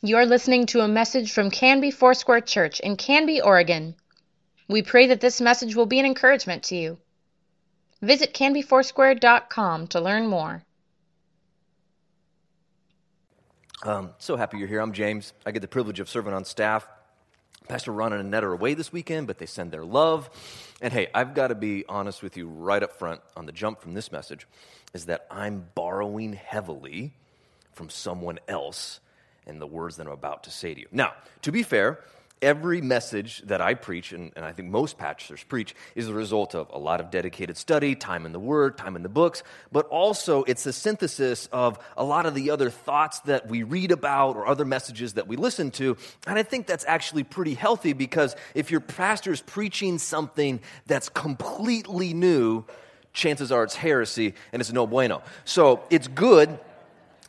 You're listening to a message from Canby Foursquare Church in Canby, Oregon. We pray that this message will be an encouragement to you. Visit canbyfoursquare.com to learn more. Um, so happy you're here. I'm James. I get the privilege of serving on staff. Pastor Ron and Annette are away this weekend, but they send their love. And hey, I've got to be honest with you right up front on the jump from this message is that I'm borrowing heavily from someone else in the words that I'm about to say to you. Now, to be fair, every message that I preach, and, and, I think most pastors preach, is the result of a lot of dedicated study, time in the Word, time in the books, but also it's a synthesis of a lot of the other thoughts that we read about or other messages that we listen to. And I think that's actually pretty healthy because if your pastor is preaching something that's completely new, chances are it's heresy and it's no bueno. So it's good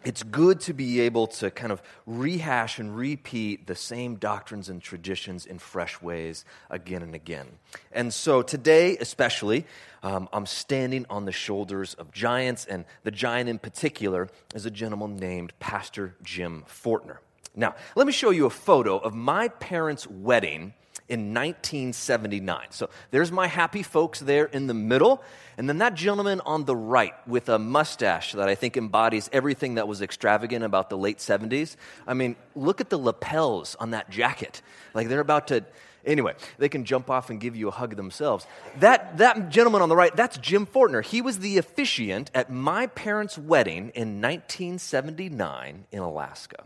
it's good to be able to kind of rehash and repeat the same doctrines and traditions in fresh ways again and again. And so today, especially, um, I'm standing on the shoulders of giants, and the giant in particular is a gentleman named Pastor Jim Fortner. Now, let me show you a photo of my parents' wedding in 1979. So there's my happy folks there in the middle. And then that gentleman on the right with a mustache that I think embodies everything that was extravagant about the late 70s. I mean, look at the lapels on that jacket. Like they're about to. Anyway, they can jump off and give you a hug themselves. That, that gentleman on the right, that's Jim Fortner. He was the officiant at my parents' wedding in 1979 in Alaska.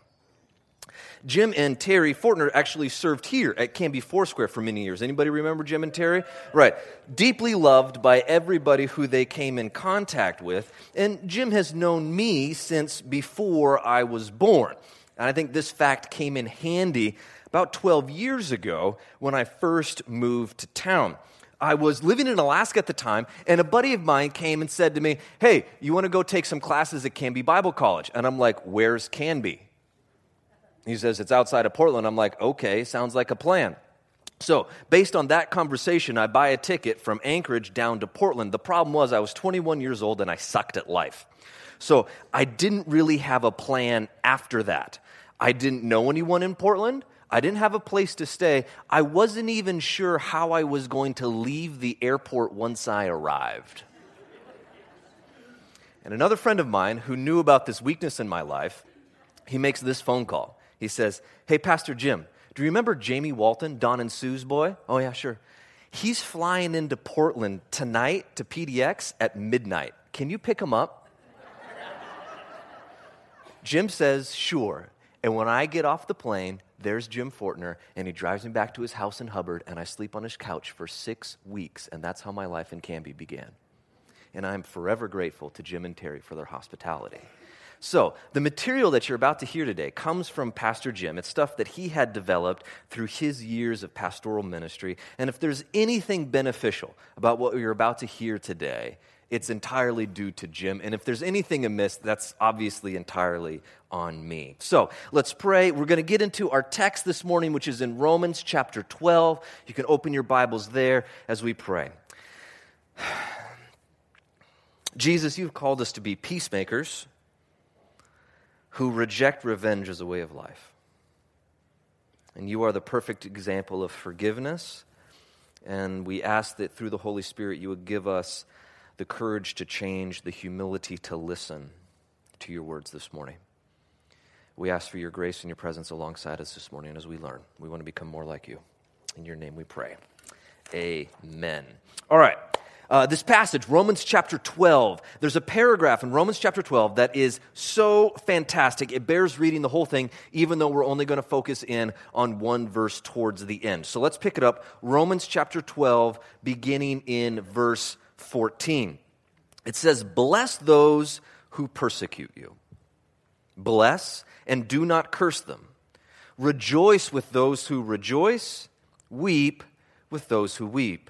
Jim and Terry Fortner actually served here at Canby Foursquare for many years. Anybody remember Jim and Terry? Right. Deeply loved by everybody who they came in contact with. And Jim has known me since before I was born. And I think this fact came in handy about 12 years ago when I first moved to town. I was living in Alaska at the time, and a buddy of mine came and said to me, Hey, you want to go take some classes at Canby Bible College? And I'm like, Where's Canby? He says, It's outside of Portland. I'm like, Okay, sounds like a plan. So, based on that conversation, I buy a ticket from Anchorage down to Portland. The problem was, I was 21 years old and I sucked at life. So, I didn't really have a plan after that. I didn't know anyone in Portland. I didn't have a place to stay. I wasn't even sure how I was going to leave the airport once I arrived. And another friend of mine who knew about this weakness in my life, he makes this phone call. He says, Hey, Pastor Jim, do you remember Jamie Walton, Don and Sue's boy? Oh, yeah, sure. He's flying into Portland tonight to PDX at midnight. Can you pick him up? Jim says, Sure. And when I get off the plane, there's Jim Fortner, and he drives me back to his house in Hubbard, and I sleep on his couch for six weeks. And that's how my life in Canby began. And I'm forever grateful to Jim and Terry for their hospitality. So, the material that you're about to hear today comes from Pastor Jim. It's stuff that he had developed through his years of pastoral ministry. And if there's anything beneficial about what you're about to hear today, it's entirely due to Jim. And if there's anything amiss, that's obviously entirely on me. So let's pray. We're going to get into our text this morning, which is in Romans chapter 12. You can open your Bibles there as we pray. Jesus, you've called us to be peacemakers who reject revenge as a way of life. And you are the perfect example of forgiveness. And we ask that through the Holy Spirit, you would give us the courage to change, the humility to listen to your words this morning. We ask for your grace and your presence alongside us this morning as we learn. We want to become more like you. In your name we pray. Amen. All right. Uh, this passage, Romans chapter 12, there's a paragraph in Romans chapter 12 that is so fantastic. It bears reading the whole thing, even though we're only going to focus in on one verse towards the end. So let's pick it up. Romans chapter 12, beginning in verse 14. It says, Bless those who persecute you, bless and do not curse them. Rejoice with those who rejoice, weep with those who weep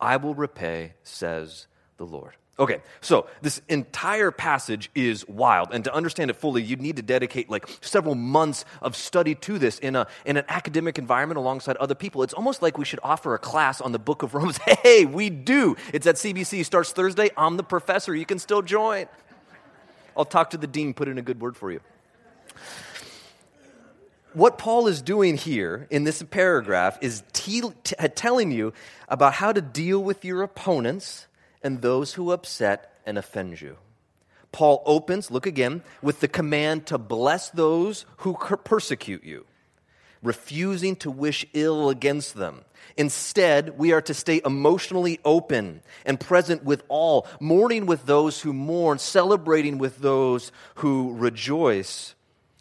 I will repay, says the Lord. Okay, so this entire passage is wild, and to understand it fully, you'd need to dedicate like several months of study to this in, a, in an academic environment alongside other people. It's almost like we should offer a class on the book of Romans. Hey, we do. It's at CBC, starts Thursday. I'm the professor. You can still join. I'll talk to the dean, put in a good word for you. What Paul is doing here in this paragraph is te- t- telling you about how to deal with your opponents and those who upset and offend you. Paul opens, look again, with the command to bless those who persecute you, refusing to wish ill against them. Instead, we are to stay emotionally open and present with all, mourning with those who mourn, celebrating with those who rejoice.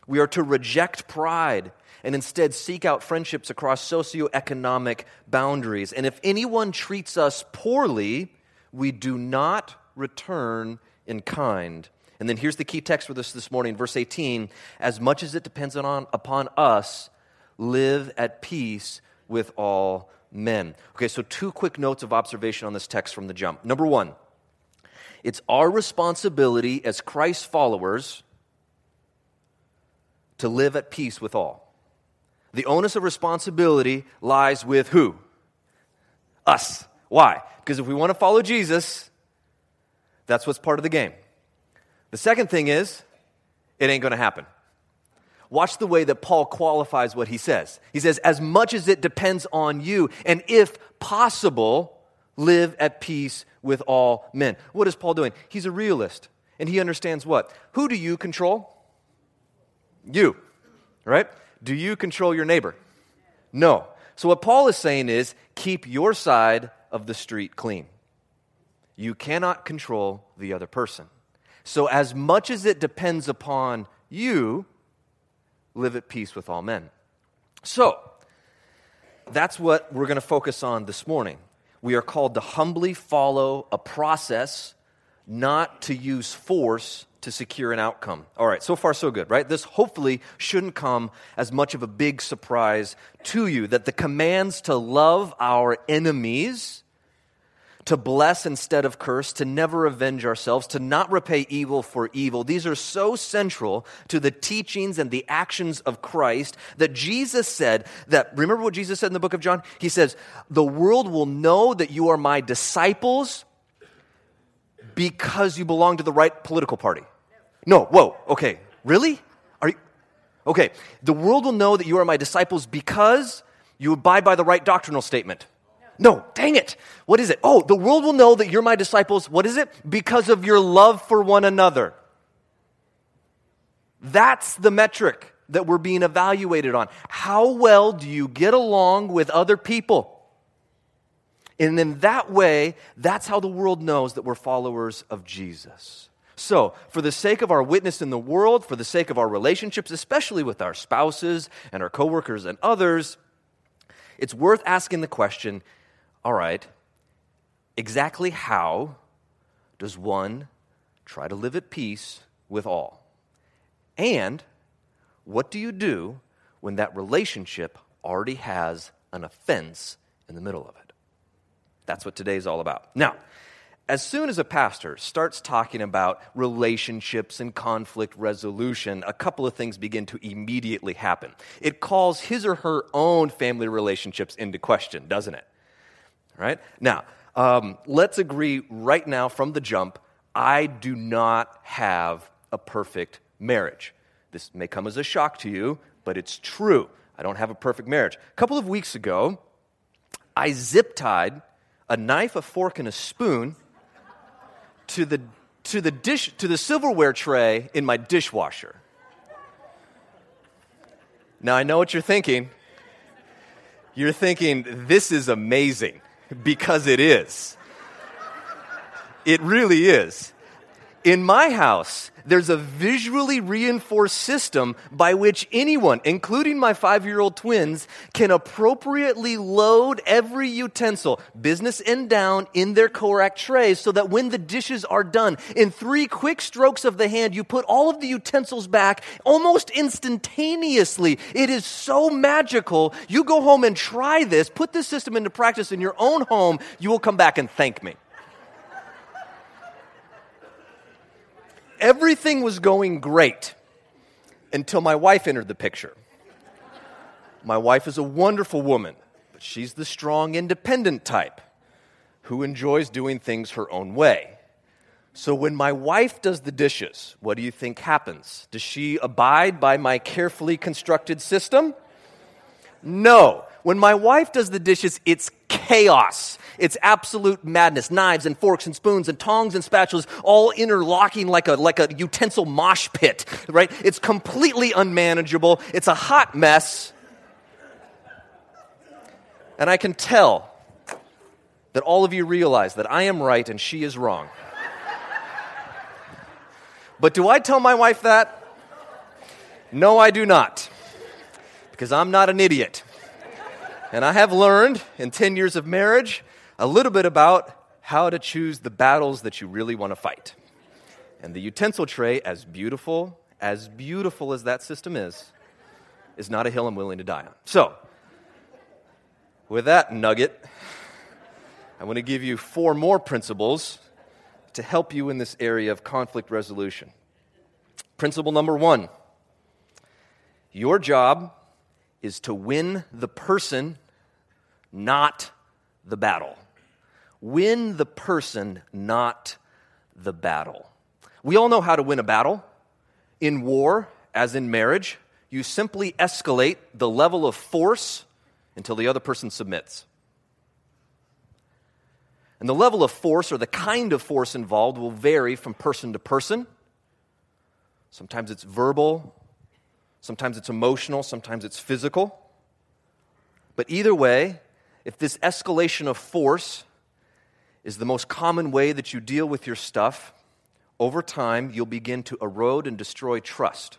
We are to reject pride and instead seek out friendships across socioeconomic boundaries. And if anyone treats us poorly, we do not return in kind. And then here's the key text for us this morning, verse 18. As much as it depends on, upon us, live at peace with all men. Okay, so two quick notes of observation on this text from the jump. Number one, it's our responsibility as Christ followers to live at peace with all. The onus of responsibility lies with who? Us. Why? Because if we want to follow Jesus, that's what's part of the game. The second thing is, it ain't going to happen. Watch the way that Paul qualifies what he says. He says, as much as it depends on you, and if possible, live at peace with all men. What is Paul doing? He's a realist, and he understands what? Who do you control? You, right? Do you control your neighbor? No. So, what Paul is saying is keep your side of the street clean. You cannot control the other person. So, as much as it depends upon you, live at peace with all men. So, that's what we're going to focus on this morning. We are called to humbly follow a process, not to use force to secure an outcome. All right, so far so good, right? This hopefully shouldn't come as much of a big surprise to you that the commands to love our enemies to bless instead of curse, to never avenge ourselves, to not repay evil for evil. These are so central to the teachings and the actions of Christ that Jesus said that, remember what Jesus said in the book of John? He says, The world will know that you are my disciples because you belong to the right political party. No, whoa, okay, really? Are you? Okay, the world will know that you are my disciples because you abide by the right doctrinal statement. No, dang it. What is it? Oh, the world will know that you're my disciples. What is it? Because of your love for one another. That's the metric that we're being evaluated on. How well do you get along with other people? And in that way, that's how the world knows that we're followers of Jesus. So, for the sake of our witness in the world, for the sake of our relationships, especially with our spouses and our coworkers and others, it's worth asking the question all right, exactly how does one try to live at peace with all? And what do you do when that relationship already has an offense in the middle of it? That's what today's all about. Now, as soon as a pastor starts talking about relationships and conflict resolution, a couple of things begin to immediately happen. It calls his or her own family relationships into question, doesn't it? right? Now, um, let's agree right now from the jump I do not have a perfect marriage. This may come as a shock to you, but it's true. I don't have a perfect marriage. A couple of weeks ago, I zip tied a knife, a fork, and a spoon to the, to the, dish, to the silverware tray in my dishwasher. Now, I know what you're thinking. You're thinking, this is amazing because it is. It really is. In my house, there's a visually reinforced system by which anyone, including my five year old twins, can appropriately load every utensil, business and down, in their correct trays so that when the dishes are done, in three quick strokes of the hand, you put all of the utensils back almost instantaneously. It is so magical. You go home and try this, put this system into practice in your own home, you will come back and thank me. Everything was going great until my wife entered the picture. My wife is a wonderful woman, but she's the strong, independent type who enjoys doing things her own way. So when my wife does the dishes, what do you think happens? Does she abide by my carefully constructed system? No. When my wife does the dishes, it's chaos. It's absolute madness. Knives and forks and spoons and tongs and spatulas all interlocking like a, like a utensil mosh pit, right? It's completely unmanageable. It's a hot mess. And I can tell that all of you realize that I am right and she is wrong. But do I tell my wife that? No, I do not. Because I'm not an idiot. And I have learned in 10 years of marriage a little bit about how to choose the battles that you really want to fight. And the utensil tray, as beautiful, as beautiful as that system is, is not a hill I'm willing to die on. So, with that nugget, I want to give you four more principles to help you in this area of conflict resolution. Principle number one your job is to win the person not the battle. Win the person, not the battle. We all know how to win a battle. In war, as in marriage, you simply escalate the level of force until the other person submits. And the level of force or the kind of force involved will vary from person to person. Sometimes it's verbal, sometimes it's emotional, sometimes it's physical. But either way, if this escalation of force is the most common way that you deal with your stuff, over time you'll begin to erode and destroy trust.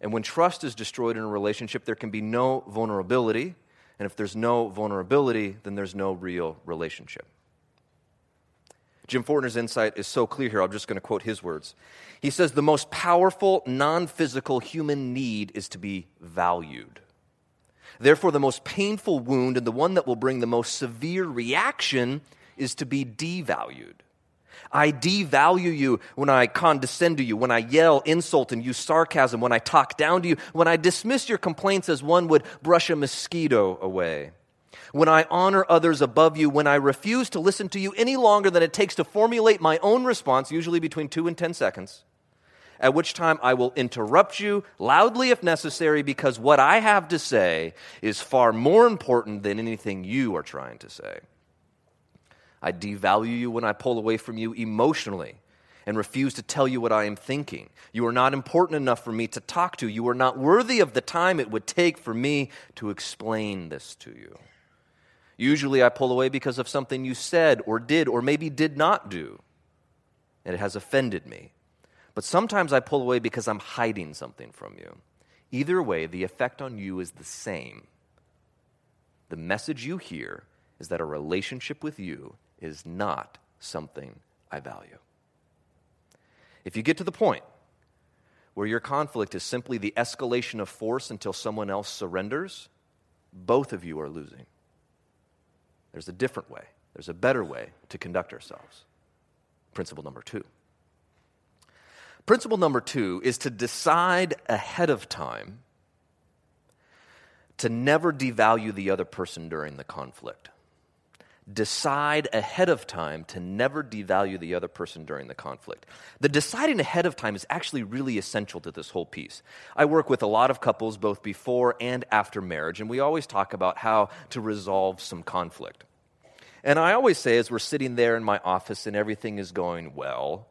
And when trust is destroyed in a relationship, there can be no vulnerability. And if there's no vulnerability, then there's no real relationship. Jim Fortner's insight is so clear here, I'm just going to quote his words. He says, The most powerful non physical human need is to be valued. Therefore, the most painful wound and the one that will bring the most severe reaction is to be devalued. I devalue you when I condescend to you, when I yell, insult, and use sarcasm, when I talk down to you, when I dismiss your complaints as one would brush a mosquito away, when I honor others above you, when I refuse to listen to you any longer than it takes to formulate my own response, usually between two and ten seconds at which time I will interrupt you loudly if necessary, because what I have to say is far more important than anything you are trying to say. I devalue you when I pull away from you emotionally and refuse to tell you what I am thinking. You are not important enough for me to talk to. You are not worthy of the time it would take for me to explain this to you. Usually I pull away because of something you said or did or maybe did not do, and it has offended me. But sometimes I pull away because I'm hiding something from you. Either way, the effect on you is the same. The message you hear is that a relationship with you is not something I value. If you get to the point where your conflict is simply the escalation of force until someone else surrenders, both of you are losing. There's a different way, there's a better way to conduct ourselves. Principle number two. Principle number two is to decide ahead of time to never devalue the other person during the conflict. Decide ahead of time to never devalue the other person during the conflict. The deciding ahead of time is actually really essential to this whole piece. I work with a lot of couples both before and after marriage, and we always talk about how to resolve some conflict. And I always say, as we're sitting there in my office and everything is going well,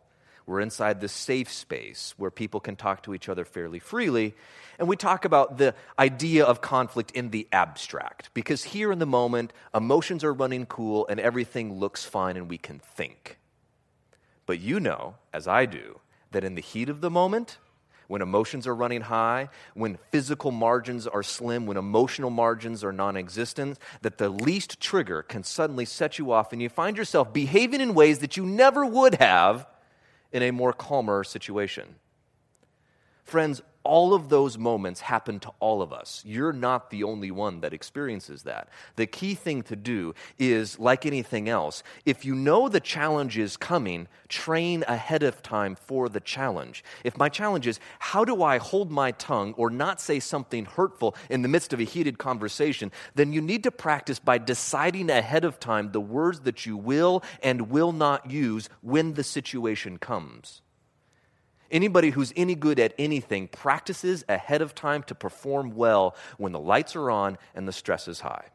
we're inside this safe space where people can talk to each other fairly freely. And we talk about the idea of conflict in the abstract, because here in the moment, emotions are running cool and everything looks fine and we can think. But you know, as I do, that in the heat of the moment, when emotions are running high, when physical margins are slim, when emotional margins are non existent, that the least trigger can suddenly set you off and you find yourself behaving in ways that you never would have in a more calmer situation. Friends, all of those moments happen to all of us. You're not the only one that experiences that. The key thing to do is, like anything else, if you know the challenge is coming, train ahead of time for the challenge. If my challenge is, how do I hold my tongue or not say something hurtful in the midst of a heated conversation, then you need to practice by deciding ahead of time the words that you will and will not use when the situation comes. Anybody who's any good at anything practices ahead of time to perform well when the lights are on and the stress is high.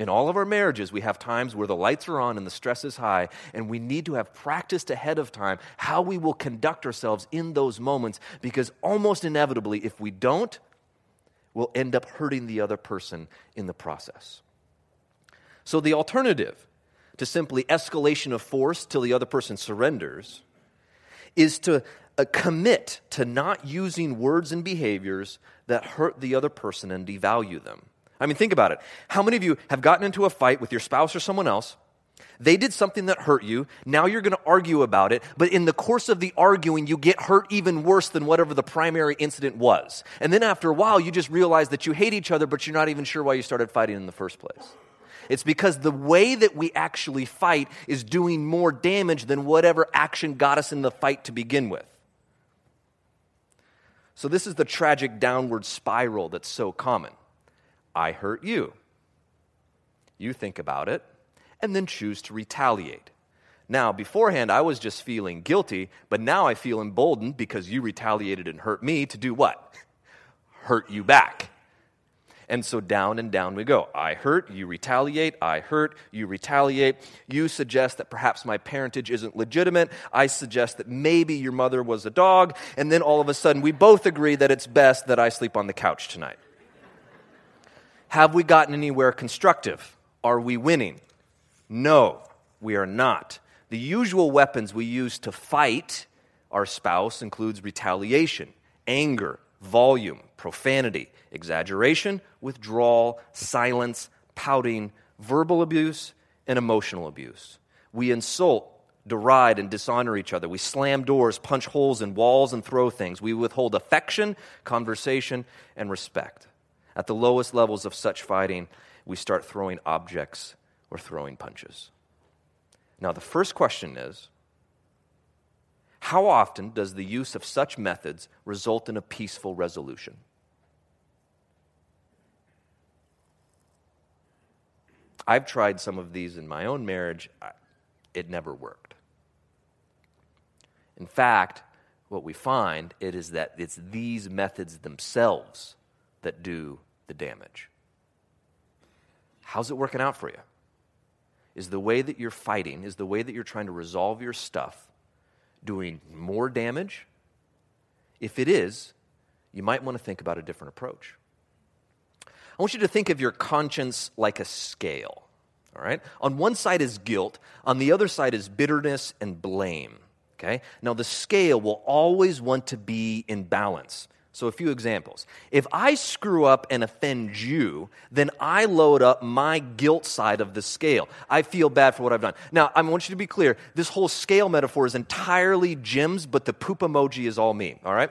In all of our marriages, we have times where the lights are on and the stress is high, and we need to have practiced ahead of time how we will conduct ourselves in those moments because almost inevitably, if we don't, we'll end up hurting the other person in the process. So, the alternative to simply escalation of force till the other person surrenders is to commit to not using words and behaviors that hurt the other person and devalue them. I mean, think about it. How many of you have gotten into a fight with your spouse or someone else? They did something that hurt you. Now you're going to argue about it. But in the course of the arguing, you get hurt even worse than whatever the primary incident was. And then after a while, you just realize that you hate each other, but you're not even sure why you started fighting in the first place. It's because the way that we actually fight is doing more damage than whatever action got us in the fight to begin with. So, this is the tragic downward spiral that's so common. I hurt you. You think about it and then choose to retaliate. Now, beforehand, I was just feeling guilty, but now I feel emboldened because you retaliated and hurt me to do what? Hurt you back. And so down and down we go. I hurt, you retaliate. I hurt, you retaliate. You suggest that perhaps my parentage isn't legitimate. I suggest that maybe your mother was a dog. And then all of a sudden we both agree that it's best that I sleep on the couch tonight. Have we gotten anywhere constructive? Are we winning? No, we are not. The usual weapons we use to fight our spouse includes retaliation, anger, volume, profanity, exaggeration, withdrawal, silence, pouting, verbal abuse, and emotional abuse. We insult, deride, and dishonor each other. We slam doors, punch holes in walls, and throw things. We withhold affection, conversation, and respect. At the lowest levels of such fighting, we start throwing objects or throwing punches. Now, the first question is how often does the use of such methods result in a peaceful resolution? I've tried some of these in my own marriage, it never worked. In fact, what we find it is that it's these methods themselves that do the damage. How's it working out for you? Is the way that you're fighting, is the way that you're trying to resolve your stuff doing more damage? If it is, you might want to think about a different approach. I want you to think of your conscience like a scale. All right? On one side is guilt, on the other side is bitterness and blame. Okay? Now, the scale will always want to be in balance. So, a few examples. If I screw up and offend you, then I load up my guilt side of the scale. I feel bad for what I've done. Now, I want you to be clear this whole scale metaphor is entirely Jim's, but the poop emoji is all me, all right?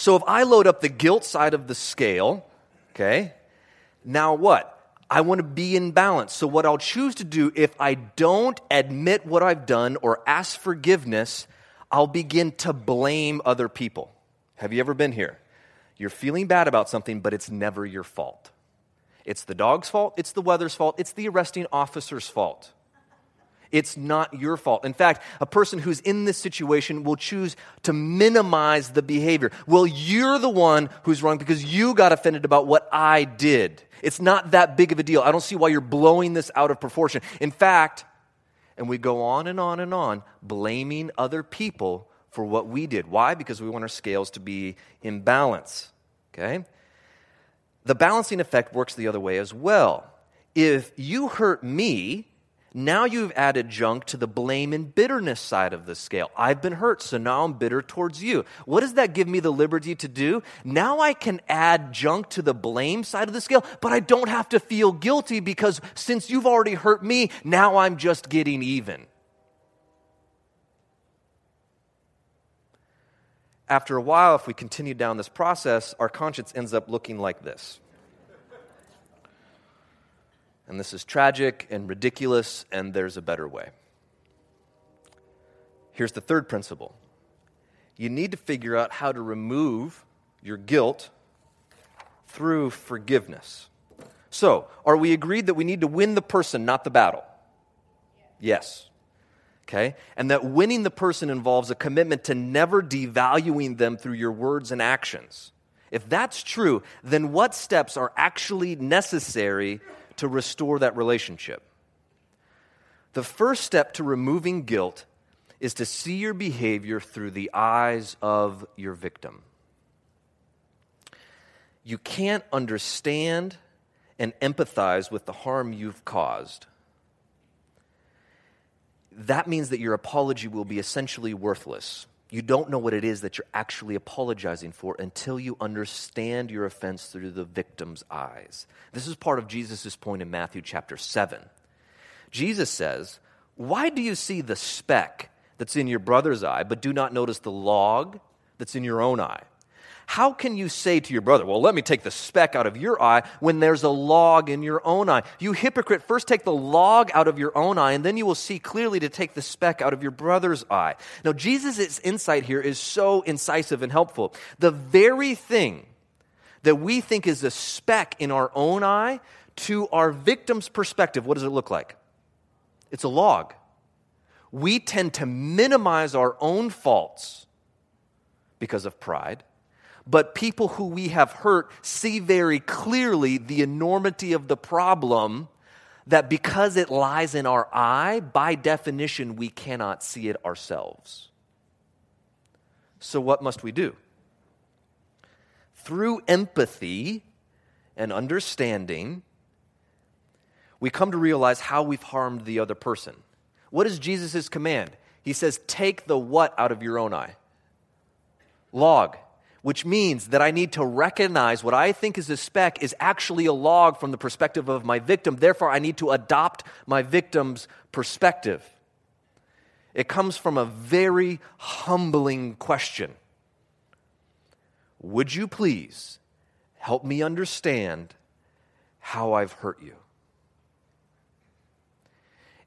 So if I load up the guilt side of the scale, okay, now what? I want to be in balance. So what I'll choose to do if I don't admit what I've done or ask forgiveness, I'll begin to blame other people. Have you ever been here? You're feeling bad about something, but it's never your fault. It's the dog's fault, it's the weather's fault, it's the arresting officer's fault. It's not your fault. In fact, a person who's in this situation will choose to minimize the behavior. Well, you're the one who's wrong because you got offended about what I did. It's not that big of a deal. I don't see why you're blowing this out of proportion. In fact, and we go on and on and on blaming other people for what we did. Why? Because we want our scales to be in balance. Okay? The balancing effect works the other way as well. If you hurt me, Now you've added junk to the blame and bitterness side of the scale. I've been hurt, so now I'm bitter towards you. What does that give me the liberty to do? Now I can add junk to the blame side of the scale, but I don't have to feel guilty because since you've already hurt me, now I'm just getting even. After a while, if we continue down this process, our conscience ends up looking like this. And this is tragic and ridiculous, and there's a better way. Here's the third principle you need to figure out how to remove your guilt through forgiveness. So, are we agreed that we need to win the person, not the battle? Yes. Okay? And that winning the person involves a commitment to never devaluing them through your words and actions. If that's true, then what steps are actually necessary to restore that relationship. The first step to removing guilt is to see your behavior through the eyes of your victim. You can't understand and empathize with the harm you've caused. That means that your apology will be essentially worthless. You don't know what it is that you're actually apologizing for until you understand your offense through the victim's eyes. This is part of Jesus' point in Matthew chapter 7. Jesus says, Why do you see the speck that's in your brother's eye, but do not notice the log that's in your own eye? How can you say to your brother, Well, let me take the speck out of your eye when there's a log in your own eye? You hypocrite, first take the log out of your own eye, and then you will see clearly to take the speck out of your brother's eye. Now, Jesus' insight here is so incisive and helpful. The very thing that we think is a speck in our own eye, to our victim's perspective, what does it look like? It's a log. We tend to minimize our own faults because of pride but people who we have hurt see very clearly the enormity of the problem that because it lies in our eye, by definition, we cannot see it ourselves. So, what must we do? Through empathy and understanding, we come to realize how we've harmed the other person. What is Jesus' command? He says, Take the what out of your own eye? Log which means that I need to recognize what I think is a speck is actually a log from the perspective of my victim. Therefore, I need to adopt my victim's perspective. It comes from a very humbling question Would you please help me understand how I've hurt you?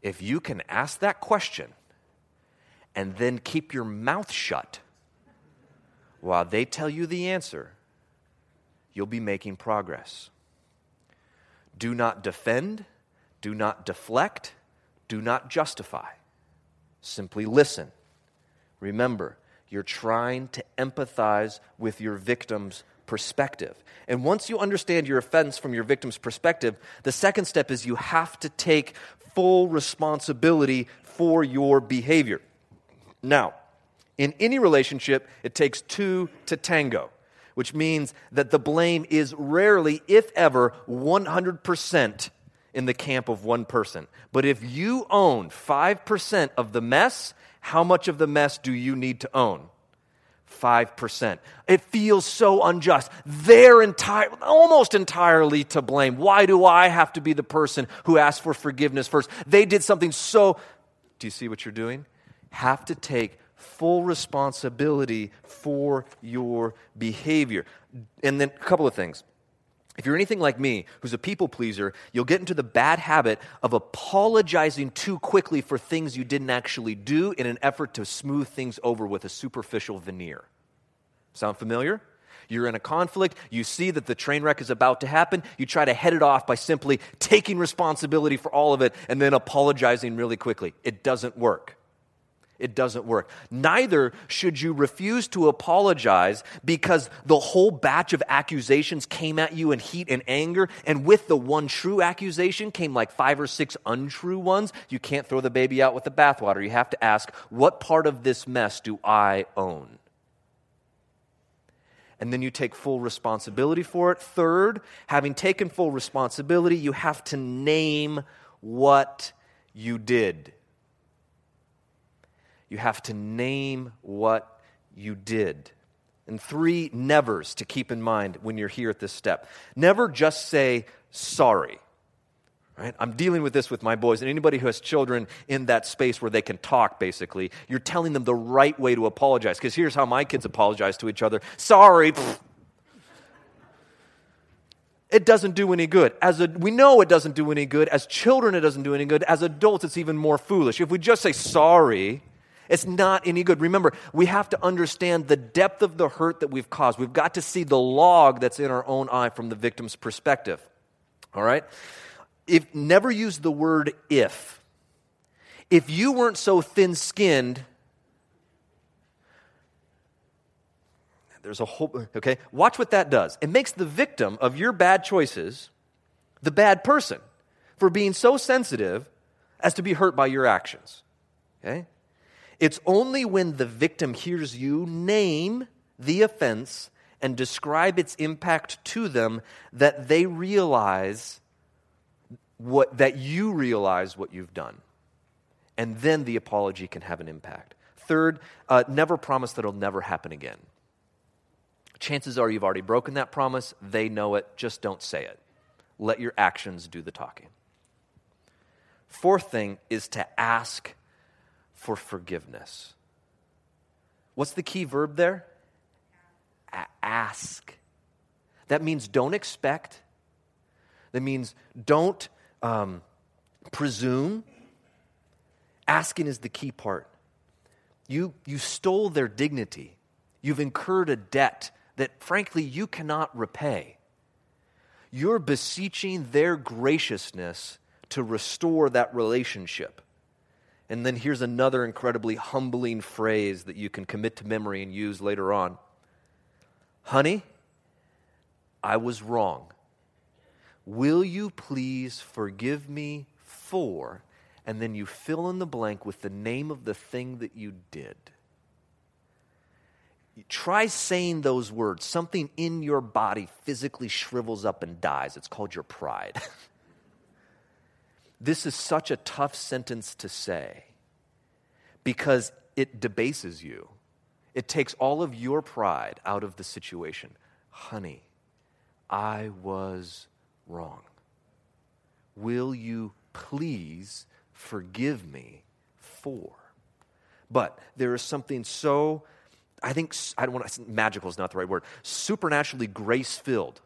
If you can ask that question and then keep your mouth shut, while they tell you the answer, you'll be making progress. Do not defend, do not deflect, do not justify. Simply listen. Remember, you're trying to empathize with your victim's perspective. And once you understand your offense from your victim's perspective, the second step is you have to take full responsibility for your behavior. Now, in any relationship, it takes two to tango, which means that the blame is rarely, if ever, 100% in the camp of one person. But if you own 5% of the mess, how much of the mess do you need to own? 5%. It feels so unjust. They're entire, almost entirely to blame. Why do I have to be the person who asked for forgiveness first? They did something so. Do you see what you're doing? Have to take full responsibility for your behavior. And then a couple of things. If you're anything like me, who's a people pleaser, you'll get into the bad habit of apologizing too quickly for things you didn't actually do in an effort to smooth things over with a superficial veneer. Sound familiar? You're in a conflict, you see that the train wreck is about to happen, you try to head it off by simply taking responsibility for all of it and then apologizing really quickly. It doesn't work it doesn't work. Neither should you refuse to apologize because the whole batch of accusations came at you in heat and anger, and with the one true accusation came like five or six untrue ones. You can't throw the baby out with the bathwater. You have to ask, what part of this mess do I own? And then you take full responsibility for it. Third, having taken full responsibility, you have to name what you did. You have to name what you did. And three nevers to keep in mind when you're here at this step. Never just say sorry. Right? I'm dealing with this with my boys, and anybody who has children in that space where they can talk, basically, you're telling them the right way to apologize. Because here's how my kids apologize to each other sorry. It doesn't do any good. As a, we know it doesn't do any good. As children, it doesn't do any good. As adults, it's even more foolish. If we just say sorry, it's not any good. Remember, we have to understand the depth of the hurt that we've caused. We've got to see the log that's in our own eye from the victim's perspective. All right? If never use the word if. If you weren't so thin-skinned, there's a whole okay, watch what that does. It makes the victim of your bad choices the bad person for being so sensitive as to be hurt by your actions. Okay? It's only when the victim hears you name the offense and describe its impact to them that they realize what, that you realize what you've done. And then the apology can have an impact. Third, uh, never promise that it'll never happen again. Chances are you've already broken that promise. They know it. Just don't say it. Let your actions do the talking. Fourth thing is to ask for forgiveness. What's the key verb there? A- ask. That means don't expect. That means don't um, presume. Asking is the key part. You, you stole their dignity. You've incurred a debt that, frankly, you cannot repay. You're beseeching their graciousness to restore that relationship. And then here's another incredibly humbling phrase that you can commit to memory and use later on Honey, I was wrong. Will you please forgive me for? And then you fill in the blank with the name of the thing that you did. Try saying those words. Something in your body physically shrivels up and dies. It's called your pride. this is such a tough sentence to say because it debases you. It takes all of your pride out of the situation. Honey, I was wrong. Will you please forgive me for? But there is something so, I think, I don't want to, magical is not the right word, supernaturally grace filled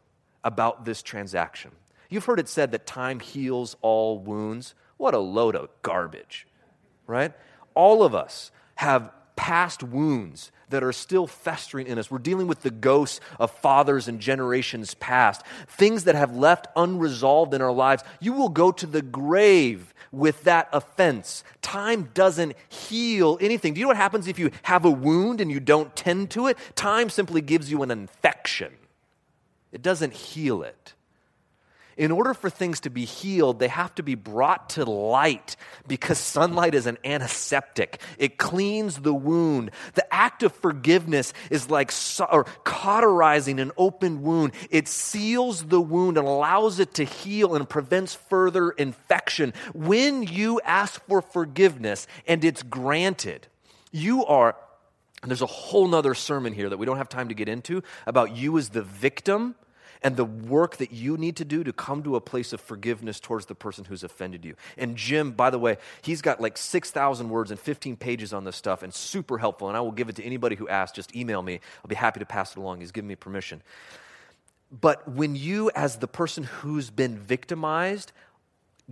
about this transaction. You've heard it said that time heals all wounds. What a load of garbage, right? All of us have past wounds that are still festering in us. We're dealing with the ghosts of fathers and generations past, things that have left unresolved in our lives. You will go to the grave with that offense. Time doesn't heal anything. Do you know what happens if you have a wound and you don't tend to it? Time simply gives you an infection, it doesn't heal it in order for things to be healed, they have to be brought to light because sunlight is an antiseptic. It cleans the wound. The act of forgiveness is like cauterizing an open wound. It seals the wound and allows it to heal and prevents further infection. When you ask for forgiveness and it's granted, you are there's a whole nother sermon here that we don't have time to get into about you as the victim and the work that you need to do to come to a place of forgiveness towards the person who's offended you. And Jim, by the way, he's got like 6,000 words and 15 pages on this stuff and super helpful. And I will give it to anybody who asks. Just email me. I'll be happy to pass it along. He's given me permission. But when you, as the person who's been victimized,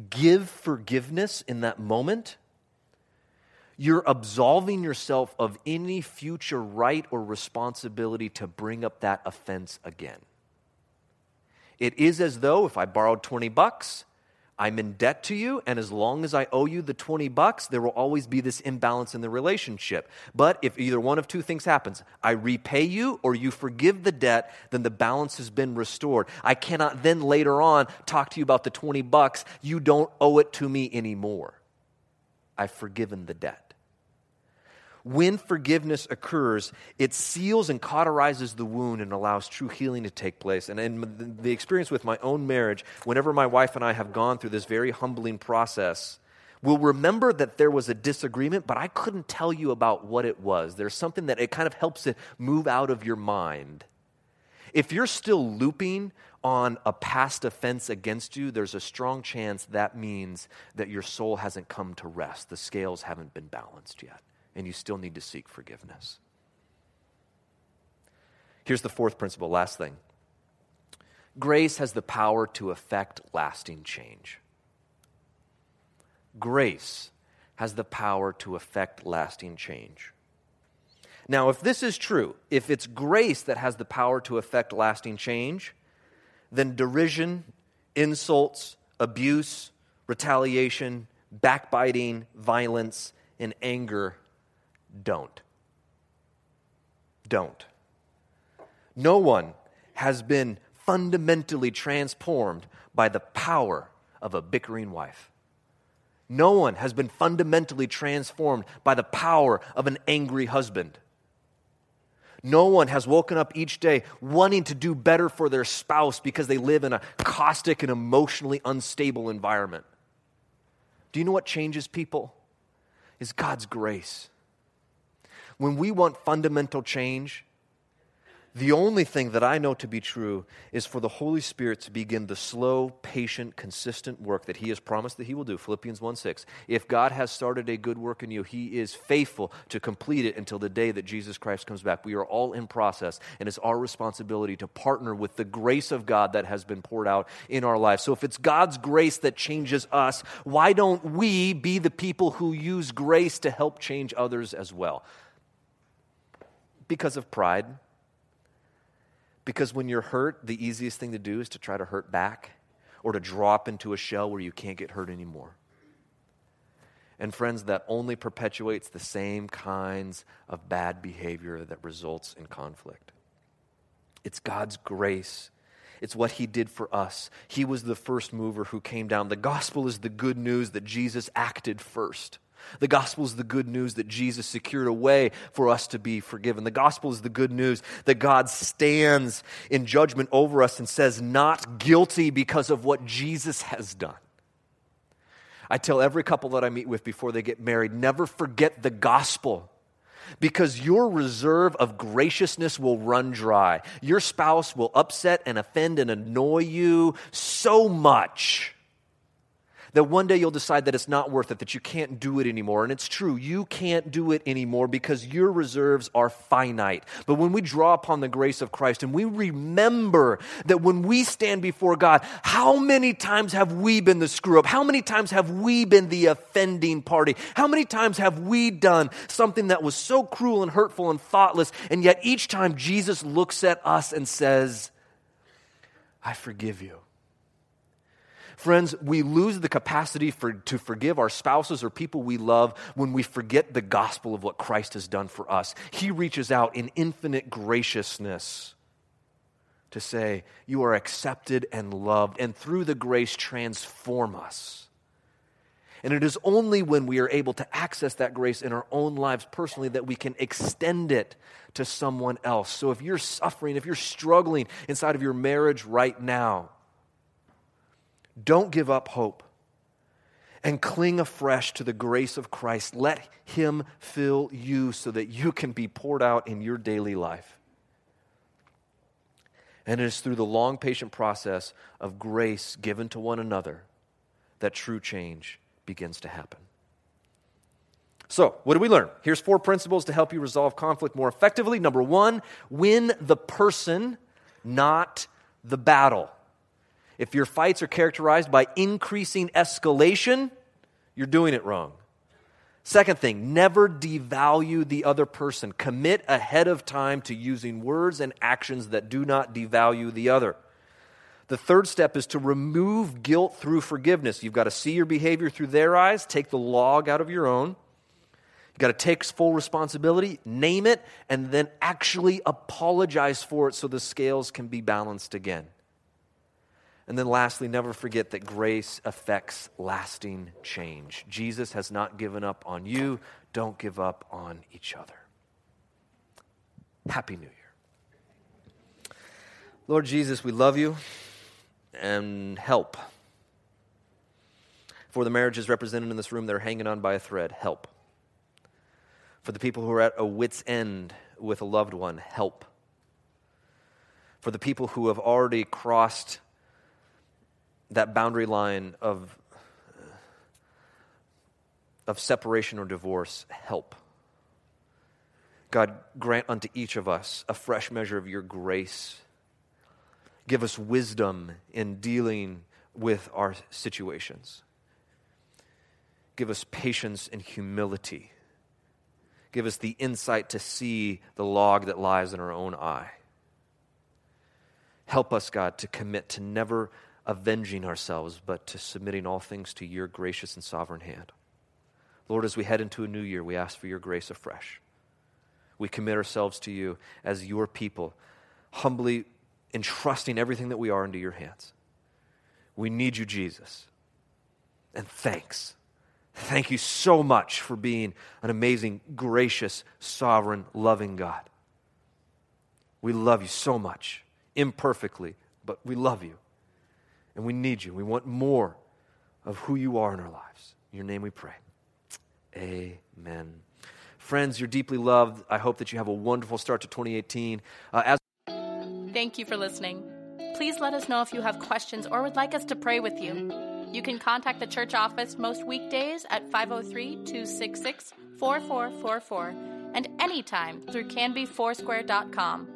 give forgiveness in that moment, you're absolving yourself of any future right or responsibility to bring up that offense again. It is as though if I borrowed 20 bucks, I'm in debt to you, and as long as I owe you the 20 bucks, there will always be this imbalance in the relationship. But if either one of two things happens, I repay you or you forgive the debt, then the balance has been restored. I cannot then later on talk to you about the 20 bucks. You don't owe it to me anymore. I've forgiven the debt when forgiveness occurs, it seals and cauterizes the wound and allows true healing to take place. And in the experience with my own marriage, whenever my wife and I have gone through this very humbling process, we'll remember that there was a disagreement, but I couldn't tell you about what it was. There's something that it kind of helps it move out of your mind. If you're still looping on a past offense against you, there's a strong chance that means that your soul hasn't come to rest. The scales haven't been balanced yet, and you still need to seek forgiveness. Here's the fourth principle, last thing grace has the power to effect lasting change. Grace has the power to effect lasting change. Now, if this is true, if it's grace that has the power to effect lasting change, then derision, insults, abuse, retaliation, backbiting, violence, and anger don't. Don't. No one has been fundamentally transformed by the power of a bickering wife. No one has been fundamentally transformed by the power of an angry husband. No one has woken up each day wanting to do better for their spouse because they live in a caustic and emotionally unstable environment. Do you know what changes people? Is God's grace. When we want fundamental change, the only thing that I know to be true is for the Holy Spirit to begin the slow, patient, consistent work that He has promised that He will do. Philippians 1 6. If God has started a good work in you, He is faithful to complete it until the day that Jesus Christ comes back. We are all in process, and it's our responsibility to partner with the grace of God that has been poured out in our lives. So if it's God's grace that changes us, why don't we be the people who use grace to help change others as well? Because of pride because when you're hurt, the easiest thing to do is to try to hurt back or to drop into a shell where you can't get hurt anymore. And friends, that only perpetuates the same kinds of bad behavior that results in conflict. It's God's grace. It's what He did for us. He was the first mover who came down. The gospel is the good news that Jesus acted first. The gospel is the good news that Jesus secured a way for us to be forgiven. The gospel is the good news that God stands in judgment over us and says, not guilty because of what Jesus has done. I tell every couple that I meet with before they get married never forget the gospel because your reserve of graciousness will run dry. Your spouse will upset and offend and annoy you so much that one day you'll decide that it's not worth it, that you can't do it anymore. And it's true, you can't do it anymore because your reserves are finite. But when we draw upon the grace of Christ and we remember that when we stand before God, how many times have we been the screw up? How many times have we been the offending party? How many times have we done something that was so cruel and hurtful and thoughtless? And yet each time Jesus looks at us and says, I forgive you. Friends, we lose the capacity for, to forgive our spouses or people we love when we forget the gospel of what Christ has done for us. He reaches out in infinite graciousness to say, You are accepted and loved, and through the grace, transform us. And it is only when we are able to access that grace in our own lives personally that we can extend it to someone else. So if you're suffering, if you're struggling inside of your marriage right now, don't give up hope and cling afresh to the grace of Christ. Let Him fill you so that you can be poured out in your daily life. And it is through the long, patient process of grace given to one another that true change begins to happen. So, what do we learn? Here's four principles to help you resolve conflict more effectively. Number one, win the person, not the battle. If your fights are characterized by increasing escalation, you're doing it wrong. Second thing, never devalue the other person. Commit ahead of time to using words and actions that do not devalue the other. The third step is to remove guilt through forgiveness. You've got to see your behavior through their eyes, take the log out of your own. You've got to take full responsibility, name it, and then actually apologize for it so the scales can be balanced again. And then lastly, never forget that grace affects lasting change. Jesus has not given up on you. Don't give up on each other. Happy New Year. Lord Jesus, we love you and help. For the marriages represented in this room that are hanging on by a thread, help. For the people who are at a wit's end with a loved one, help. For the people who have already crossed that boundary line of, of separation or divorce, help. God, grant unto each of us a fresh measure of your grace. Give us wisdom in dealing with our situations. Give us patience and humility. Give us the insight to see the log that lies in our own eye. Help us, God, to commit to never avenging ourselves, but to submitting all things to your gracious and sovereign hand. Lord, as we head into a new year, we ask for your grace afresh. We commit ourselves to you as your people, humbly entrusting everything that we are into your hands. We need you, Jesus. And thanks. Thank you so much for being an amazing, gracious, sovereign, loving God. We love you so much, imperfectly, but we love you. And we need you. We want more of who you are in our lives. In your name we pray. Amen. Friends, you're deeply loved. I hope that you have a wonderful start to 2018. Uh, as Thank you for listening. Please let us know if you have questions or would like us to pray with you. You can contact the church office most weekdays at 503 266 4444 and anytime through canbyfoursquare.com.